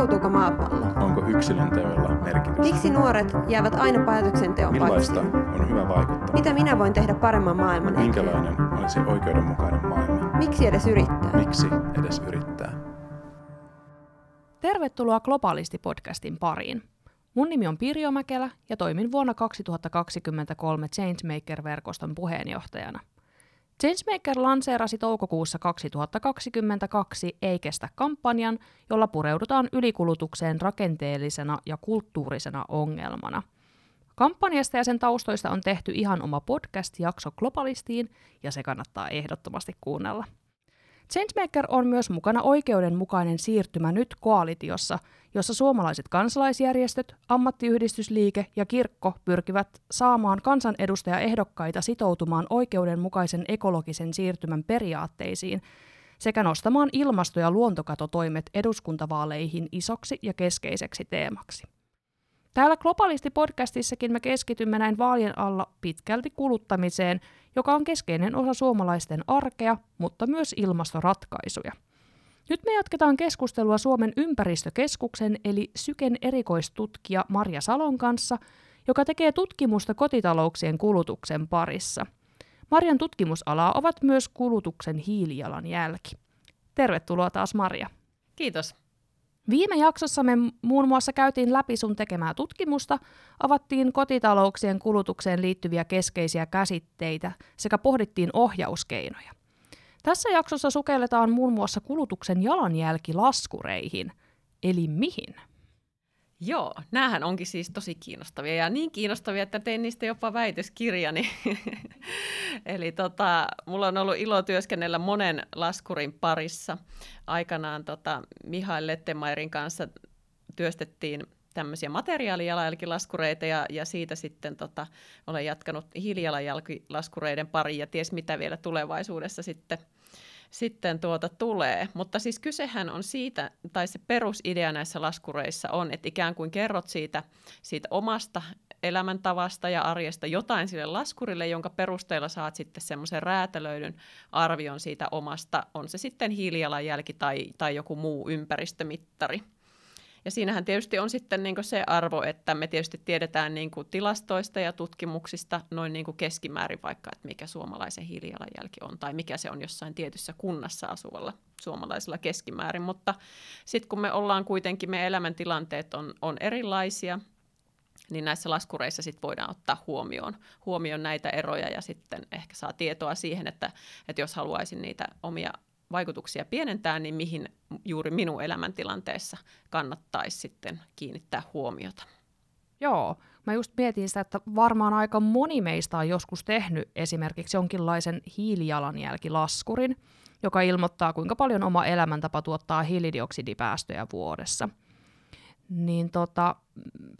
Tuhoutuuko maapallo? Onko yksilön teoilla merkitystä? Miksi nuoret jäävät aina päätöksenteon Millaista paikkaan? on hyvä vaikuttaa? Mitä minä voin tehdä paremman maailman eteen? Minkälainen olisi oikeudenmukainen maailma? Miksi edes yrittää? Miksi edes yrittää? Tervetuloa Globaalisti-podcastin pariin. Mun nimi on Pirjo Mäkelä ja toimin vuonna 2023 Changemaker-verkoston puheenjohtajana. Changemaker lanseerasi toukokuussa 2022 Ei kestä kampanjan, jolla pureudutaan ylikulutukseen rakenteellisena ja kulttuurisena ongelmana. Kampanjasta ja sen taustoista on tehty ihan oma podcast-jakso Globalistiin, ja se kannattaa ehdottomasti kuunnella. Changemaker on myös mukana oikeudenmukainen siirtymä nyt koalitiossa, jossa suomalaiset kansalaisjärjestöt, ammattiyhdistysliike ja kirkko pyrkivät saamaan kansanedustajaehdokkaita sitoutumaan oikeudenmukaisen ekologisen siirtymän periaatteisiin sekä nostamaan ilmasto- ja luontokatotoimet eduskuntavaaleihin isoksi ja keskeiseksi teemaksi. Täällä Globaalisti-podcastissakin me keskitymme näin vaalien alla pitkälti kuluttamiseen, joka on keskeinen osa suomalaisten arkea, mutta myös ilmastoratkaisuja. Nyt me jatketaan keskustelua Suomen ympäristökeskuksen eli Syken erikoistutkija Marja Salon kanssa, joka tekee tutkimusta kotitalouksien kulutuksen parissa. Marjan tutkimusalaa ovat myös kulutuksen hiilijalanjälki. Tervetuloa taas Marja. Kiitos. Viime jaksossa me muun muassa käytiin läpi sun tekemää tutkimusta, avattiin kotitalouksien kulutukseen liittyviä keskeisiä käsitteitä sekä pohdittiin ohjauskeinoja. Tässä jaksossa sukelletaan muun muassa kulutuksen jalanjälkilaskureihin, eli mihin? Joo, näähän onkin siis tosi kiinnostavia ja niin kiinnostavia, että tein niistä jopa väitöskirjani. Eli tota, mulla on ollut ilo työskennellä monen laskurin parissa. Aikanaan tota, Mihail Lettemairin kanssa työstettiin tämmöisiä materiaalijalanjälkilaskureita ja, ja siitä sitten tota, olen jatkanut hiilijalanjälkilaskureiden pari ja ties mitä vielä tulevaisuudessa sitten sitten tuota tulee. Mutta siis kysehän on siitä, tai se perusidea näissä laskureissa on, että ikään kuin kerrot siitä, siitä omasta elämäntavasta ja arjesta jotain sille laskurille, jonka perusteella saat sitten semmoisen räätälöidyn arvion siitä omasta, on se sitten hiilijalanjälki tai, tai joku muu ympäristömittari. Ja siinähän tietysti on sitten niin se arvo, että me tietysti tiedetään niin tilastoista ja tutkimuksista noin niin keskimäärin vaikka, että mikä suomalaisen hiilijalanjälki on tai mikä se on jossain tietyssä kunnassa asuvalla suomalaisella keskimäärin. Mutta sitten kun me ollaan kuitenkin, me elämäntilanteet on, on erilaisia, niin näissä laskureissa sit voidaan ottaa huomioon, huomioon näitä eroja ja sitten ehkä saa tietoa siihen, että, että jos haluaisin niitä omia vaikutuksia pienentää, niin mihin juuri minun elämäntilanteessa kannattaisi sitten kiinnittää huomiota. Joo, mä just mietin sitä, että varmaan aika moni meistä on joskus tehnyt esimerkiksi jonkinlaisen hiilijalanjälkilaskurin, joka ilmoittaa, kuinka paljon oma elämäntapa tuottaa hiilidioksidipäästöjä vuodessa. Niin tota,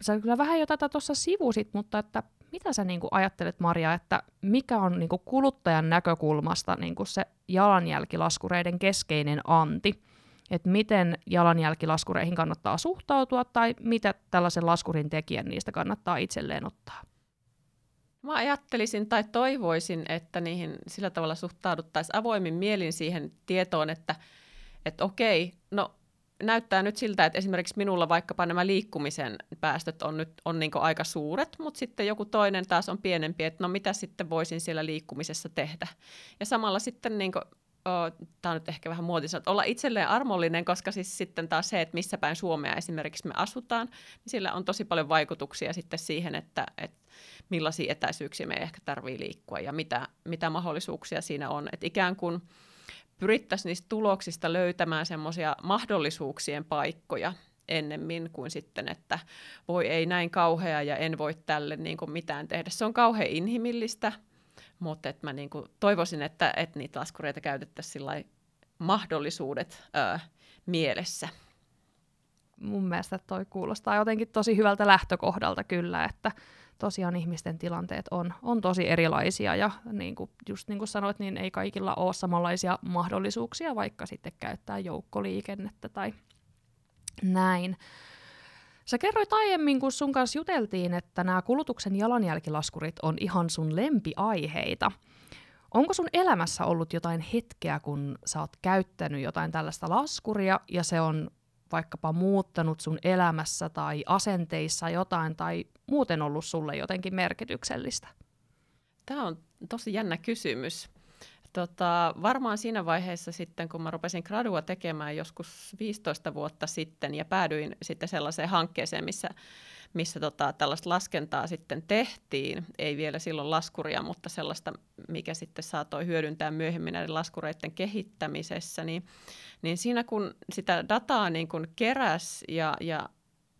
sä kyllä vähän jo tätä tuossa sivusit, mutta että mitä sä niinku ajattelet, Maria, että mikä on niinku kuluttajan näkökulmasta niinku se jalanjälkilaskureiden keskeinen anti? Että miten jalanjälkilaskureihin kannattaa suhtautua tai mitä tällaisen laskurin tekijän niistä kannattaa itselleen ottaa? Mä ajattelisin tai toivoisin, että niihin sillä tavalla suhtauduttaisiin avoimin mielin siihen tietoon, että, että okei, no näyttää nyt siltä, että esimerkiksi minulla vaikkapa nämä liikkumisen päästöt on nyt on niin aika suuret, mutta sitten joku toinen taas on pienempi, että no mitä sitten voisin siellä liikkumisessa tehdä. Ja samalla sitten niin kuin, tämä on nyt ehkä vähän muotisa, että olla itselleen armollinen, koska siis sitten taas se, että missä päin Suomea esimerkiksi me asutaan, niin sillä on tosi paljon vaikutuksia sitten siihen, että, että millaisia etäisyyksiä me ehkä tarvii liikkua ja mitä, mitä mahdollisuuksia siinä on. Että ikään kuin pyrittäisiin niistä tuloksista löytämään semmoisia mahdollisuuksien paikkoja ennemmin kuin sitten, että voi ei näin kauhea ja en voi tälle niin kuin mitään tehdä. Se on kauhean inhimillistä, mutta että mä niin kuin toivoisin, että, että niitä laskureita käytettäisiin mahdollisuudet ää, mielessä. Mun mielestä toi kuulostaa jotenkin tosi hyvältä lähtökohdalta kyllä, että tosiaan ihmisten tilanteet on, on tosi erilaisia ja niin kuin, just niin kuin sanoit, niin ei kaikilla ole samanlaisia mahdollisuuksia vaikka sitten käyttää joukkoliikennettä tai näin. Sä kerroit aiemmin, kun sun kanssa juteltiin, että nämä kulutuksen jalanjälkilaskurit on ihan sun lempiaiheita. Onko sun elämässä ollut jotain hetkeä, kun sä oot käyttänyt jotain tällaista laskuria ja se on vaikkapa muuttanut sun elämässä tai asenteissa jotain tai muuten ollut sulle jotenkin merkityksellistä? Tämä on tosi jännä kysymys. Tota, varmaan siinä vaiheessa sitten, kun mä rupesin gradua tekemään joskus 15 vuotta sitten ja päädyin sitten sellaiseen hankkeeseen, missä, missä tota, tällaista laskentaa sitten tehtiin. Ei vielä silloin laskuria, mutta sellaista, mikä sitten saatoi hyödyntää myöhemmin näiden laskureiden kehittämisessä. Niin, niin siinä kun sitä dataa niin kun keräs ja, ja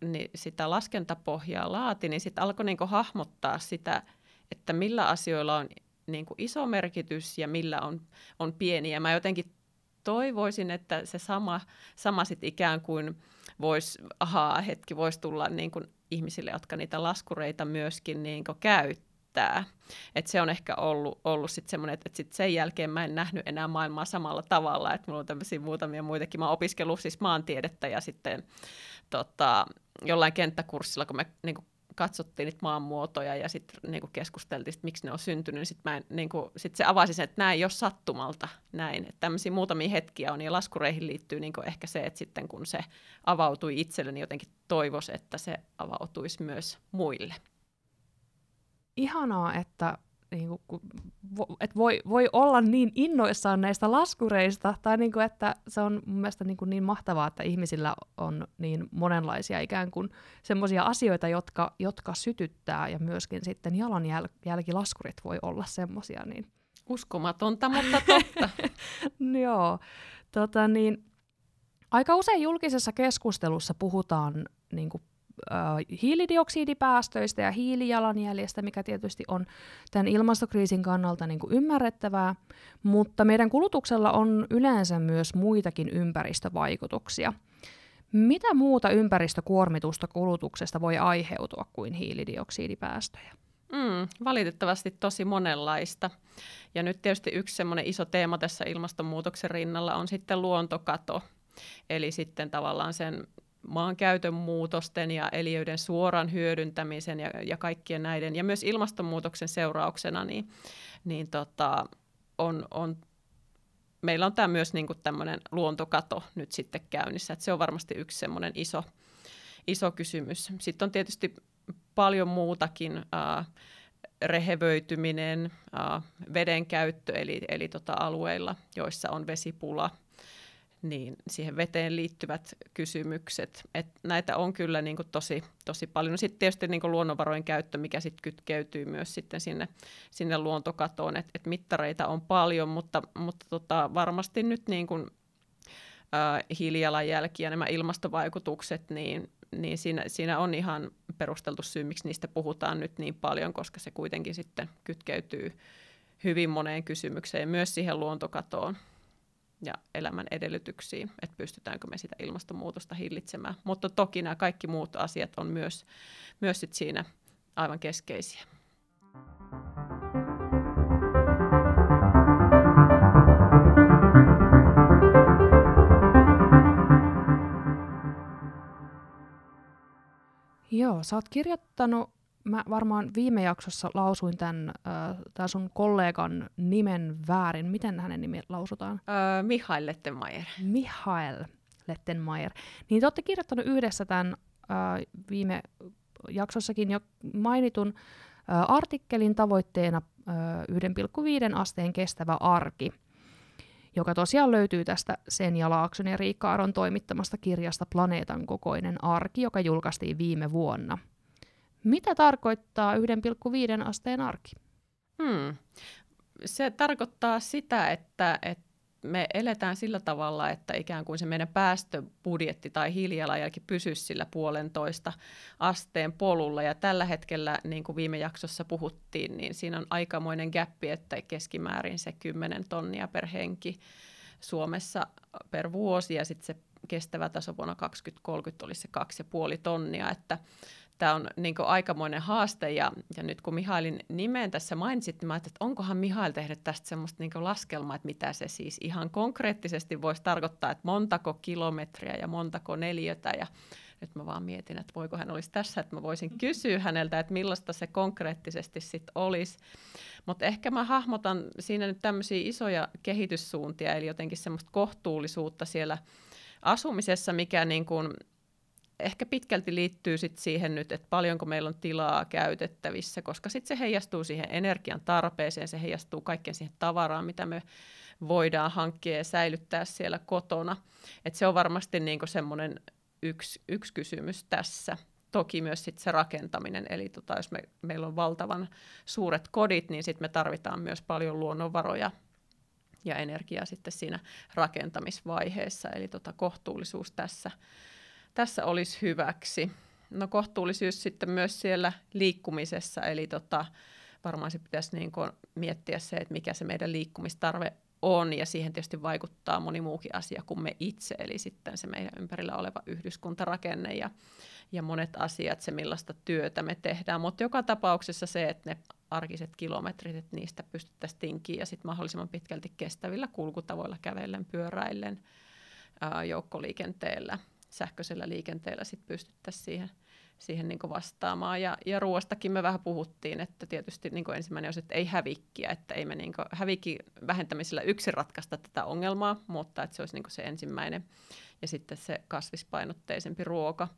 niin sitä laskentapohjaa laati, niin sitten alkoi niin hahmottaa sitä, että millä asioilla on niin kuin iso merkitys ja millä on, on pieni. Ja mä jotenkin toivoisin, että se sama, sama sit ikään kuin voisi, ahaa, hetki voisi tulla niin kuin ihmisille, jotka niitä laskureita myöskin niin kuin käyttää. Et se on ehkä ollut, ollut sit semmoinen, että sit sen jälkeen mä en nähnyt enää maailmaa samalla tavalla. Että mulla on tämmöisiä muutamia muitakin. Mä oon opiskellut siis maantiedettä ja sitten tota, jollain kenttäkurssilla, kun me niin kuin katsottiin niitä maanmuotoja ja sitten niinku keskusteltiin, että miksi ne on syntynyt, niin sitten niinku, sit se avasi sen, että näin ei ole sattumalta näin. Että tämmöisiä muutamia hetkiä on, ja laskureihin liittyy niinku ehkä se, että sitten kun se avautui itselle, niin jotenkin toivoisi, että se avautuisi myös muille. Ihanaa, että niin kuin, että voi, voi olla niin innoissaan näistä laskureista, tai niin kuin, että se on mun mielestä niin, kuin niin mahtavaa, että ihmisillä on niin monenlaisia ikään kuin semmoisia asioita, jotka, jotka sytyttää, ja myöskin sitten jalanjälkilaskurit voi olla semmoisia. Niin... Uskomatonta, mutta totta. Joo. Tota, niin, aika usein julkisessa keskustelussa puhutaan niin kuin hiilidioksidipäästöistä ja hiilijalanjäljestä, mikä tietysti on tämän ilmastokriisin kannalta niin kuin ymmärrettävää, mutta meidän kulutuksella on yleensä myös muitakin ympäristövaikutuksia. Mitä muuta ympäristökuormitusta kulutuksesta voi aiheutua kuin hiilidioksidipäästöjä? Mm, valitettavasti tosi monenlaista. Ja nyt tietysti yksi semmoinen iso teema tässä ilmastonmuutoksen rinnalla on sitten luontokato. Eli sitten tavallaan sen maankäytön muutosten ja eliöiden suoran hyödyntämisen ja, ja kaikkien näiden, ja myös ilmastonmuutoksen seurauksena, niin, niin tota, on, on, meillä on tämä myös niin tämmöinen luontokato nyt sitten käynnissä, että se on varmasti yksi semmoinen iso, iso kysymys. Sitten on tietysti paljon muutakin, äh, rehevöityminen, äh, veden käyttö, eli, eli tota alueilla, joissa on vesipula – niin siihen veteen liittyvät kysymykset. Et näitä on kyllä niin kuin tosi, tosi paljon. No sitten tietysti niin kuin luonnonvarojen käyttö, mikä sitten kytkeytyy myös sitten sinne, sinne luontokatoon, että et mittareita on paljon, mutta, mutta tota, varmasti nyt niin kuin, äh, hiilijalanjälki ja nämä ilmastovaikutukset, niin, niin siinä, siinä on ihan perusteltu syy, miksi niistä puhutaan nyt niin paljon, koska se kuitenkin sitten kytkeytyy hyvin moneen kysymykseen, myös siihen luontokatoon ja elämän edellytyksiin, että pystytäänkö me sitä ilmastonmuutosta hillitsemään. Mutta toki nämä kaikki muut asiat on myös, myös sit siinä aivan keskeisiä. Joo, sä oot kirjoittanut mä varmaan viime jaksossa lausuin tämän, äh, tämän sun kollegan nimen väärin. Miten hänen nimi lausutaan? Öö, Mihail Lettenmeier. Mihail Lettenmeier. Niin te olette kirjoittanut yhdessä tämän äh, viime jaksossakin jo mainitun äh, artikkelin tavoitteena äh, 1,5 asteen kestävä arki, joka tosiaan löytyy tästä Sen ja Laakson ja Riikka Aron toimittamasta kirjasta Planeetan kokoinen arki, joka julkaistiin viime vuonna – mitä tarkoittaa 1,5 asteen arki? Hmm. Se tarkoittaa sitä, että, että me eletään sillä tavalla, että ikään kuin se meidän päästöbudjetti tai hiilijalanjälki pysyisi sillä puolentoista asteen polulla. Ja tällä hetkellä, niin kuin viime jaksossa puhuttiin, niin siinä on aikamoinen gappi, että keskimäärin se 10 tonnia per henki Suomessa per vuosi ja sitten se kestävä taso vuonna 2030 olisi se 2,5 tonnia, että tämä on niin aikamoinen haaste ja, ja nyt kun Mihailin nimen tässä mainitsit, niin mä ajattelin, että onkohan Mihail tehnyt tästä semmoista niin laskelmaa, että mitä se siis ihan konkreettisesti voisi tarkoittaa, että montako kilometriä ja montako neliötä ja nyt mä vaan mietin, että voiko hän olisi tässä, että mä voisin kysyä häneltä, että millaista se konkreettisesti sitten olisi. Mutta ehkä mä hahmotan siinä nyt tämmöisiä isoja kehityssuuntia, eli jotenkin semmoista kohtuullisuutta siellä asumisessa, mikä niin kuin ehkä pitkälti liittyy sit siihen nyt, että paljonko meillä on tilaa käytettävissä, koska sitten se heijastuu siihen energian tarpeeseen, se heijastuu kaikkeen siihen tavaraan, mitä me voidaan hankkia ja säilyttää siellä kotona. Et se on varmasti niinku semmoinen yksi, yksi kysymys tässä. Toki myös sit se rakentaminen, eli tota, jos me, meillä on valtavan suuret kodit, niin sitten me tarvitaan myös paljon luonnonvaroja ja energiaa sitten siinä rakentamisvaiheessa, eli tota, kohtuullisuus tässä tässä olisi hyväksi. No kohtuullisuus sitten myös siellä liikkumisessa, eli tota, varmaan se pitäisi niin kuin miettiä se, että mikä se meidän liikkumistarve on, ja siihen tietysti vaikuttaa moni muukin asia kuin me itse, eli sitten se meidän ympärillä oleva yhdyskuntarakenne ja, ja monet asiat, se millaista työtä me tehdään, mutta joka tapauksessa se, että ne arkiset kilometrit, että niistä pystyttäisiin tinkiä ja sitten mahdollisimman pitkälti kestävillä kulkutavoilla kävellen, pyöräillen, joukkoliikenteellä – sähköisellä liikenteellä sit pystyttäisiin siihen, siihen niin vastaamaan. Ja, ja ruoastakin me vähän puhuttiin, että tietysti niin ensimmäinen on, että ei hävikkiä, että ei me niin hävikki vähentämisellä yksin ratkaista tätä ongelmaa, mutta että se olisi niin se ensimmäinen. Ja sitten se kasvispainotteisempi ruoka.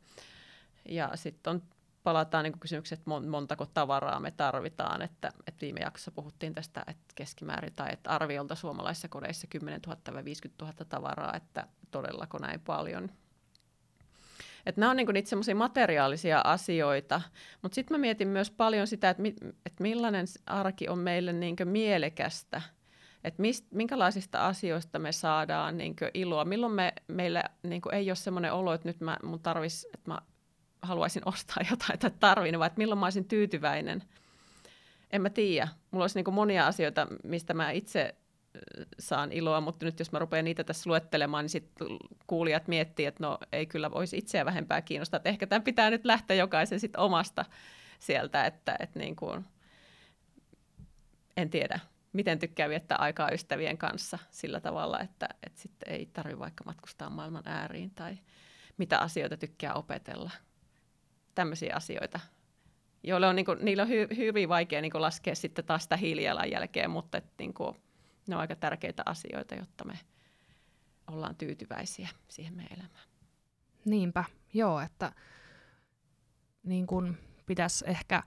Ja sitten on palataan niin kysymykseen, että montako tavaraa me tarvitaan. Että, että viime jaksossa puhuttiin tästä, että keskimäärin tai että arviolta suomalaisissa kodeissa 10 000 50 000 tavaraa, että todellako näin paljon. Että nämä on niin niitä semmoisia materiaalisia asioita, mutta sitten mä mietin myös paljon sitä, että, mi, että millainen arki on meille niin mielekästä, että minkälaisista asioista me saadaan niin iloa, milloin me, meillä niin ei ole semmoinen olo, että nyt mä, mun tarvis, että mä haluaisin ostaa jotain tai tarvin, vaan että milloin mä olisin tyytyväinen. En mä tiedä. Mulla olisi niin monia asioita, mistä mä itse saan iloa, mutta nyt jos mä rupean niitä tässä luettelemaan, niin sitten kuulijat miettii, että no ei kyllä voisi itseä vähempää kiinnostaa, että ehkä tämän pitää nyt lähteä jokaisen sit omasta sieltä, että, että niin kuin, en tiedä, miten tykkää viettää aikaa ystävien kanssa sillä tavalla, että, että sitten ei tarvitse vaikka matkustaa maailman ääriin tai mitä asioita tykkää opetella. Tämmöisiä asioita, joille on, niin kuin, niillä on hy, hyvin vaikea niin kuin laskea sitten taas sitä hiilijalanjälkeä, mutta että, niin kuin, ne on aika tärkeitä asioita, jotta me ollaan tyytyväisiä siihen meidän elämään. Niinpä, joo, että niin kun pitäisi ehkä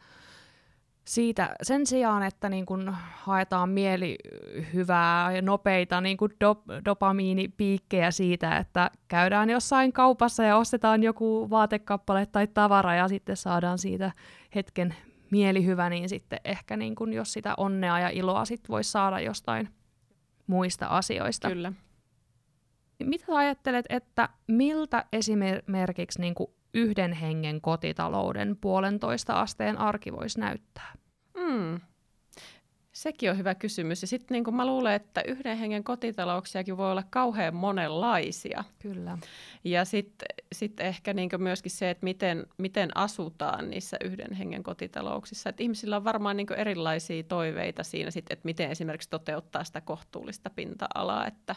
siitä sen sijaan, että niin kun haetaan mielihyvää ja nopeita niin kun dop- dopamiinipiikkejä siitä, että käydään jossain kaupassa ja ostetaan joku vaatekappale tai tavara ja sitten saadaan siitä hetken mielihyvä, niin sitten ehkä niin kun jos sitä onnea ja iloa sit voisi saada jostain muista asioista. Kyllä. Mitä sä ajattelet, että miltä esimerkiksi niin kuin yhden hengen kotitalouden puolentoista asteen arki voisi näyttää? Mm. Sekin on hyvä kysymys. Ja sitten niin mä luulen, että yhden hengen kotitalouksiakin voi olla kauhean monenlaisia. Kyllä. Ja sitten sit ehkä niin myöskin se, että miten, miten asutaan niissä yhden hengen kotitalouksissa. Et ihmisillä on varmaan niin erilaisia toiveita siinä, sit, että miten esimerkiksi toteuttaa sitä kohtuullista pinta-alaa, että,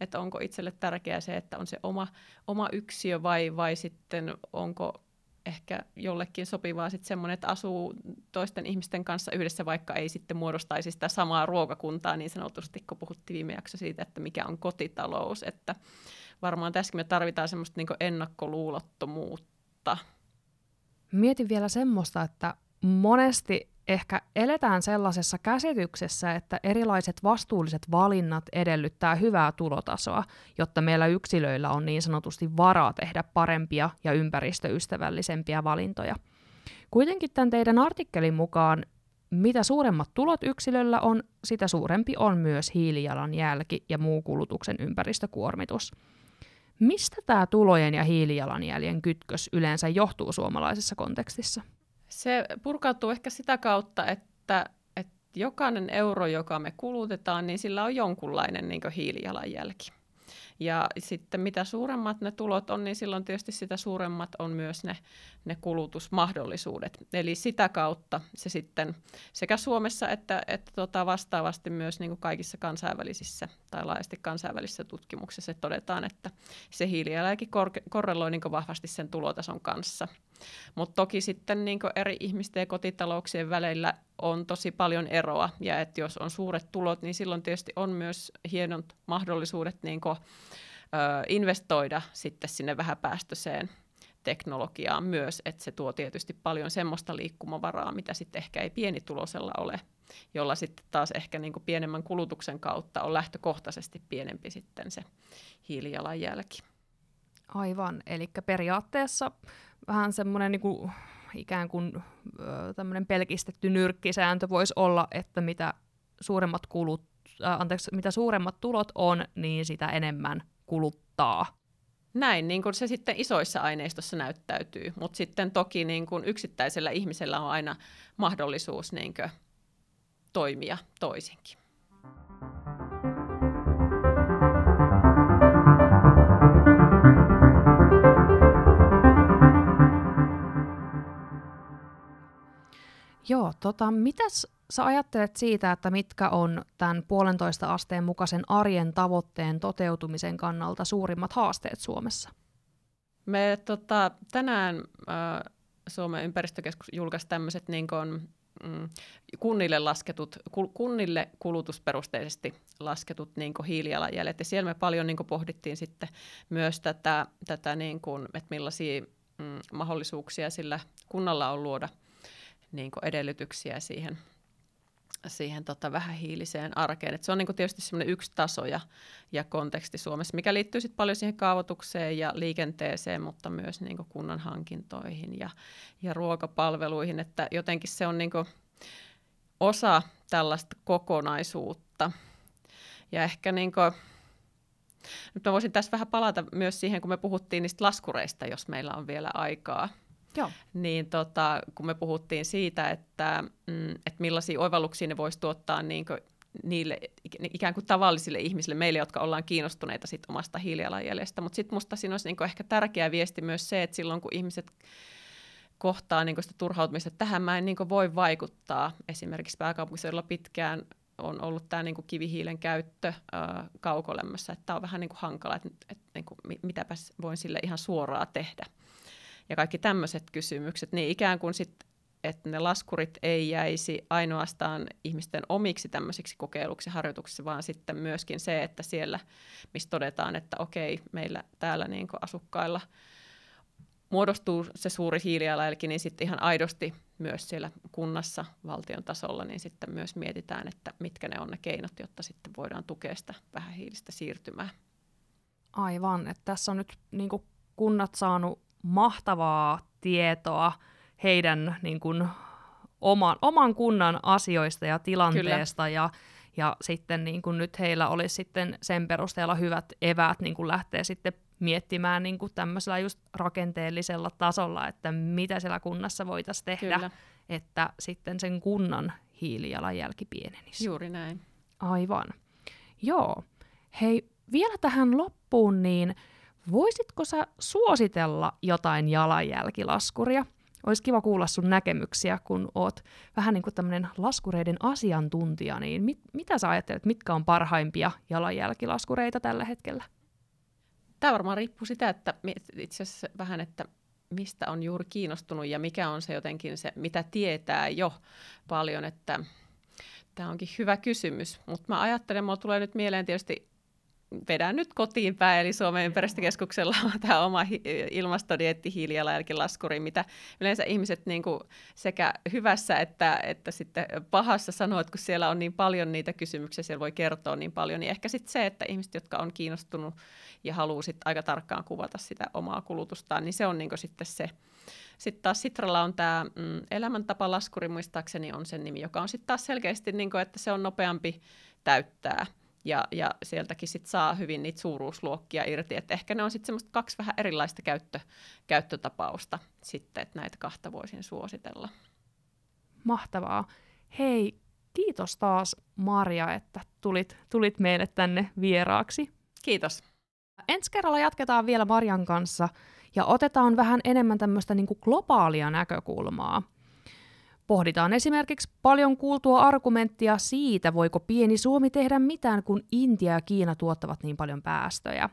että onko itselle tärkeää se, että on se oma, oma yksiö vai, vai sitten onko ehkä jollekin sopivaa sitten semmoinen, että asuu toisten ihmisten kanssa yhdessä, vaikka ei sitten muodostaisi sitä samaa ruokakuntaa niin sanotusti, kun puhuttiin viime jakso siitä, että mikä on kotitalous, että varmaan tässäkin me tarvitaan semmoista niin ennakkoluulottomuutta. Mietin vielä semmoista, että monesti ehkä eletään sellaisessa käsityksessä, että erilaiset vastuulliset valinnat edellyttää hyvää tulotasoa, jotta meillä yksilöillä on niin sanotusti varaa tehdä parempia ja ympäristöystävällisempiä valintoja. Kuitenkin tämän teidän artikkelin mukaan mitä suuremmat tulot yksilöllä on, sitä suurempi on myös hiilijalanjälki ja muu kulutuksen ympäristökuormitus. Mistä tämä tulojen ja hiilijalanjäljen kytkös yleensä johtuu suomalaisessa kontekstissa? Se purkautuu ehkä sitä kautta, että, että jokainen euro, joka me kulutetaan, niin sillä on jonkunlainen niin hiilijalanjälki. Ja sitten mitä suuremmat ne tulot on, niin silloin tietysti sitä suuremmat on myös ne, ne kulutusmahdollisuudet. Eli sitä kautta se sitten sekä Suomessa että, että tota vastaavasti myös niin kuin kaikissa kansainvälisissä tai laajasti kansainvälisissä tutkimuksissa todetaan, että se hiilijalanjälki korreloi niin vahvasti sen tulotason kanssa. Mutta toki sitten niin eri ihmisten ja kotitalouksien välillä on tosi paljon eroa. Ja että jos on suuret tulot, niin silloin tietysti on myös hienot mahdollisuudet niin kuin, investoida sitten sinne vähäpäästöiseen teknologiaan myös, että se tuo tietysti paljon semmoista liikkumavaraa, mitä sitten ehkä ei pienitulosella ole, jolla sitten taas ehkä niin kuin pienemmän kulutuksen kautta on lähtökohtaisesti pienempi sitten se hiilijalanjälki. Aivan, eli periaatteessa vähän semmoinen niin kuin, ikään kuin tämmöinen pelkistetty nyrkkisääntö voisi olla, että mitä suuremmat kulut, äh, anteeksi, mitä suuremmat tulot on, niin sitä enemmän kuluttaa. Näin, niin kuin se sitten isoissa aineistossa näyttäytyy, mutta sitten toki niin kuin yksittäisellä ihmisellä on aina mahdollisuus niin kuin toimia toisinkin. Joo, tota, mitäs sä ajattelet siitä, että mitkä on tämän puolentoista asteen mukaisen arjen tavoitteen toteutumisen kannalta suurimmat haasteet Suomessa? Me tota, tänään äh, Suomen ympäristökeskus julkaisi tämmöiset niin kuin, mm, kunnille, lasketut, kunnille kulutusperusteisesti lasketut niin hiilijalanjäljet. Ja siellä me paljon niin pohdittiin sitten myös tätä, tätä niin kuin, että millaisia mm, mahdollisuuksia sillä kunnalla on luoda niin kuin edellytyksiä siihen siihen tota vähähiiliseen arkeen. Et se on niinku tietysti semmoinen yksi taso ja, ja konteksti Suomessa, mikä liittyy sit paljon siihen kaavoitukseen ja liikenteeseen, mutta myös niinku kunnan hankintoihin ja, ja ruokapalveluihin, että jotenkin se on niinku osa tällaista kokonaisuutta. Ja ehkä niinku, nyt mä voisin tässä vähän palata myös siihen, kun me puhuttiin niistä laskureista, jos meillä on vielä aikaa. Joo. Niin tota, kun me puhuttiin siitä, että, mm, että millaisia oivalluksia ne voisi tuottaa niin kuin niille ikään kuin tavallisille ihmisille, meille, jotka ollaan kiinnostuneita sit omasta hiilijalanjäljestä. Mutta sitten musta siinä olisi niin ehkä tärkeä viesti myös se, että silloin kun ihmiset kohtaa niin sitä turhautumista, että tähän mä en niin voi vaikuttaa. Esimerkiksi pääkaupunkiseudulla pitkään on ollut tämä niin kivihiilen käyttö ää, kaukolämmössä, että tämä on vähän niin hankala, että, että niin mitäpäs voin sille ihan suoraan tehdä ja kaikki tämmöiset kysymykset, niin ikään kuin sit, että ne laskurit ei jäisi ainoastaan ihmisten omiksi tämmöisiksi kokeiluksi harjoituksiksi, vaan sitten myöskin se, että siellä, missä todetaan, että okei, meillä täällä niin asukkailla muodostuu se suuri hiilijalanjälki, niin sitten ihan aidosti myös siellä kunnassa valtion tasolla, niin sitten myös mietitään, että mitkä ne on ne keinot, jotta sitten voidaan tukea sitä vähähiilistä siirtymää. Aivan, että tässä on nyt niin kunnat saanut mahtavaa tietoa heidän niin kuin, oman, oman kunnan asioista ja tilanteesta Kyllä. ja ja sitten niin kuin nyt heillä olisi sitten sen perusteella hyvät eväät niin kuin lähteä sitten miettimään niin kuin tämmöisellä just rakenteellisella tasolla, että mitä siellä kunnassa voitaisiin tehdä, Kyllä. että sitten sen kunnan hiilijalanjälki pienenisi. Juuri näin. Aivan. Joo. Hei, vielä tähän loppuun, niin Voisitko sä suositella jotain jalanjälkilaskuria? Olisi kiva kuulla sun näkemyksiä, kun oot vähän niin kuin tämmöinen laskureiden asiantuntija, niin mit, mitä sä ajattelet, mitkä on parhaimpia jalanjälkilaskureita tällä hetkellä? Tämä varmaan riippuu sitä, että itse asiassa vähän, että mistä on juuri kiinnostunut ja mikä on se jotenkin se, mitä tietää jo paljon, että tämä onkin hyvä kysymys. Mutta mä ajattelen, mulla tulee nyt mieleen tietysti vedän nyt kotiin päin, eli Suomen ympäristökeskuksella on tämä oma hi- ilmastodietti hiilijalanjälkilaskuri, mitä yleensä ihmiset niin kuin sekä hyvässä että, että sitten pahassa sanoo, että kun siellä on niin paljon niitä kysymyksiä, siellä voi kertoa niin paljon, niin ehkä sitten se, että ihmiset, jotka on kiinnostunut ja haluaa sitten aika tarkkaan kuvata sitä omaa kulutustaan, niin se on niin kuin sitten se. Sitten taas Sitralla on tämä mm, elämäntapalaskuri, muistaakseni on sen nimi, joka on sitten taas selkeästi, niin kuin, että se on nopeampi täyttää – ja, ja sieltäkin sit saa hyvin niitä suuruusluokkia irti. Et ehkä ne on sitten semmoista kaksi vähän erilaista käyttö, käyttötapausta sitten, että näitä kahta voisin suositella. Mahtavaa. Hei, kiitos taas Maria, että tulit, tulit meille tänne vieraaksi. Kiitos. Ensi kerralla jatketaan vielä Marjan kanssa ja otetaan vähän enemmän tämmöistä niin globaalia näkökulmaa – Pohditaan esimerkiksi paljon kuultua argumenttia siitä, voiko pieni Suomi tehdä mitään, kun Intia ja Kiina tuottavat niin paljon päästöjä.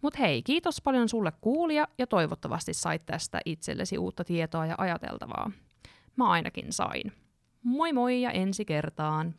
Mutta hei, kiitos paljon sulle kuulija ja toivottavasti sait tästä itsellesi uutta tietoa ja ajateltavaa. Mä ainakin sain. Moi moi ja ensi kertaan!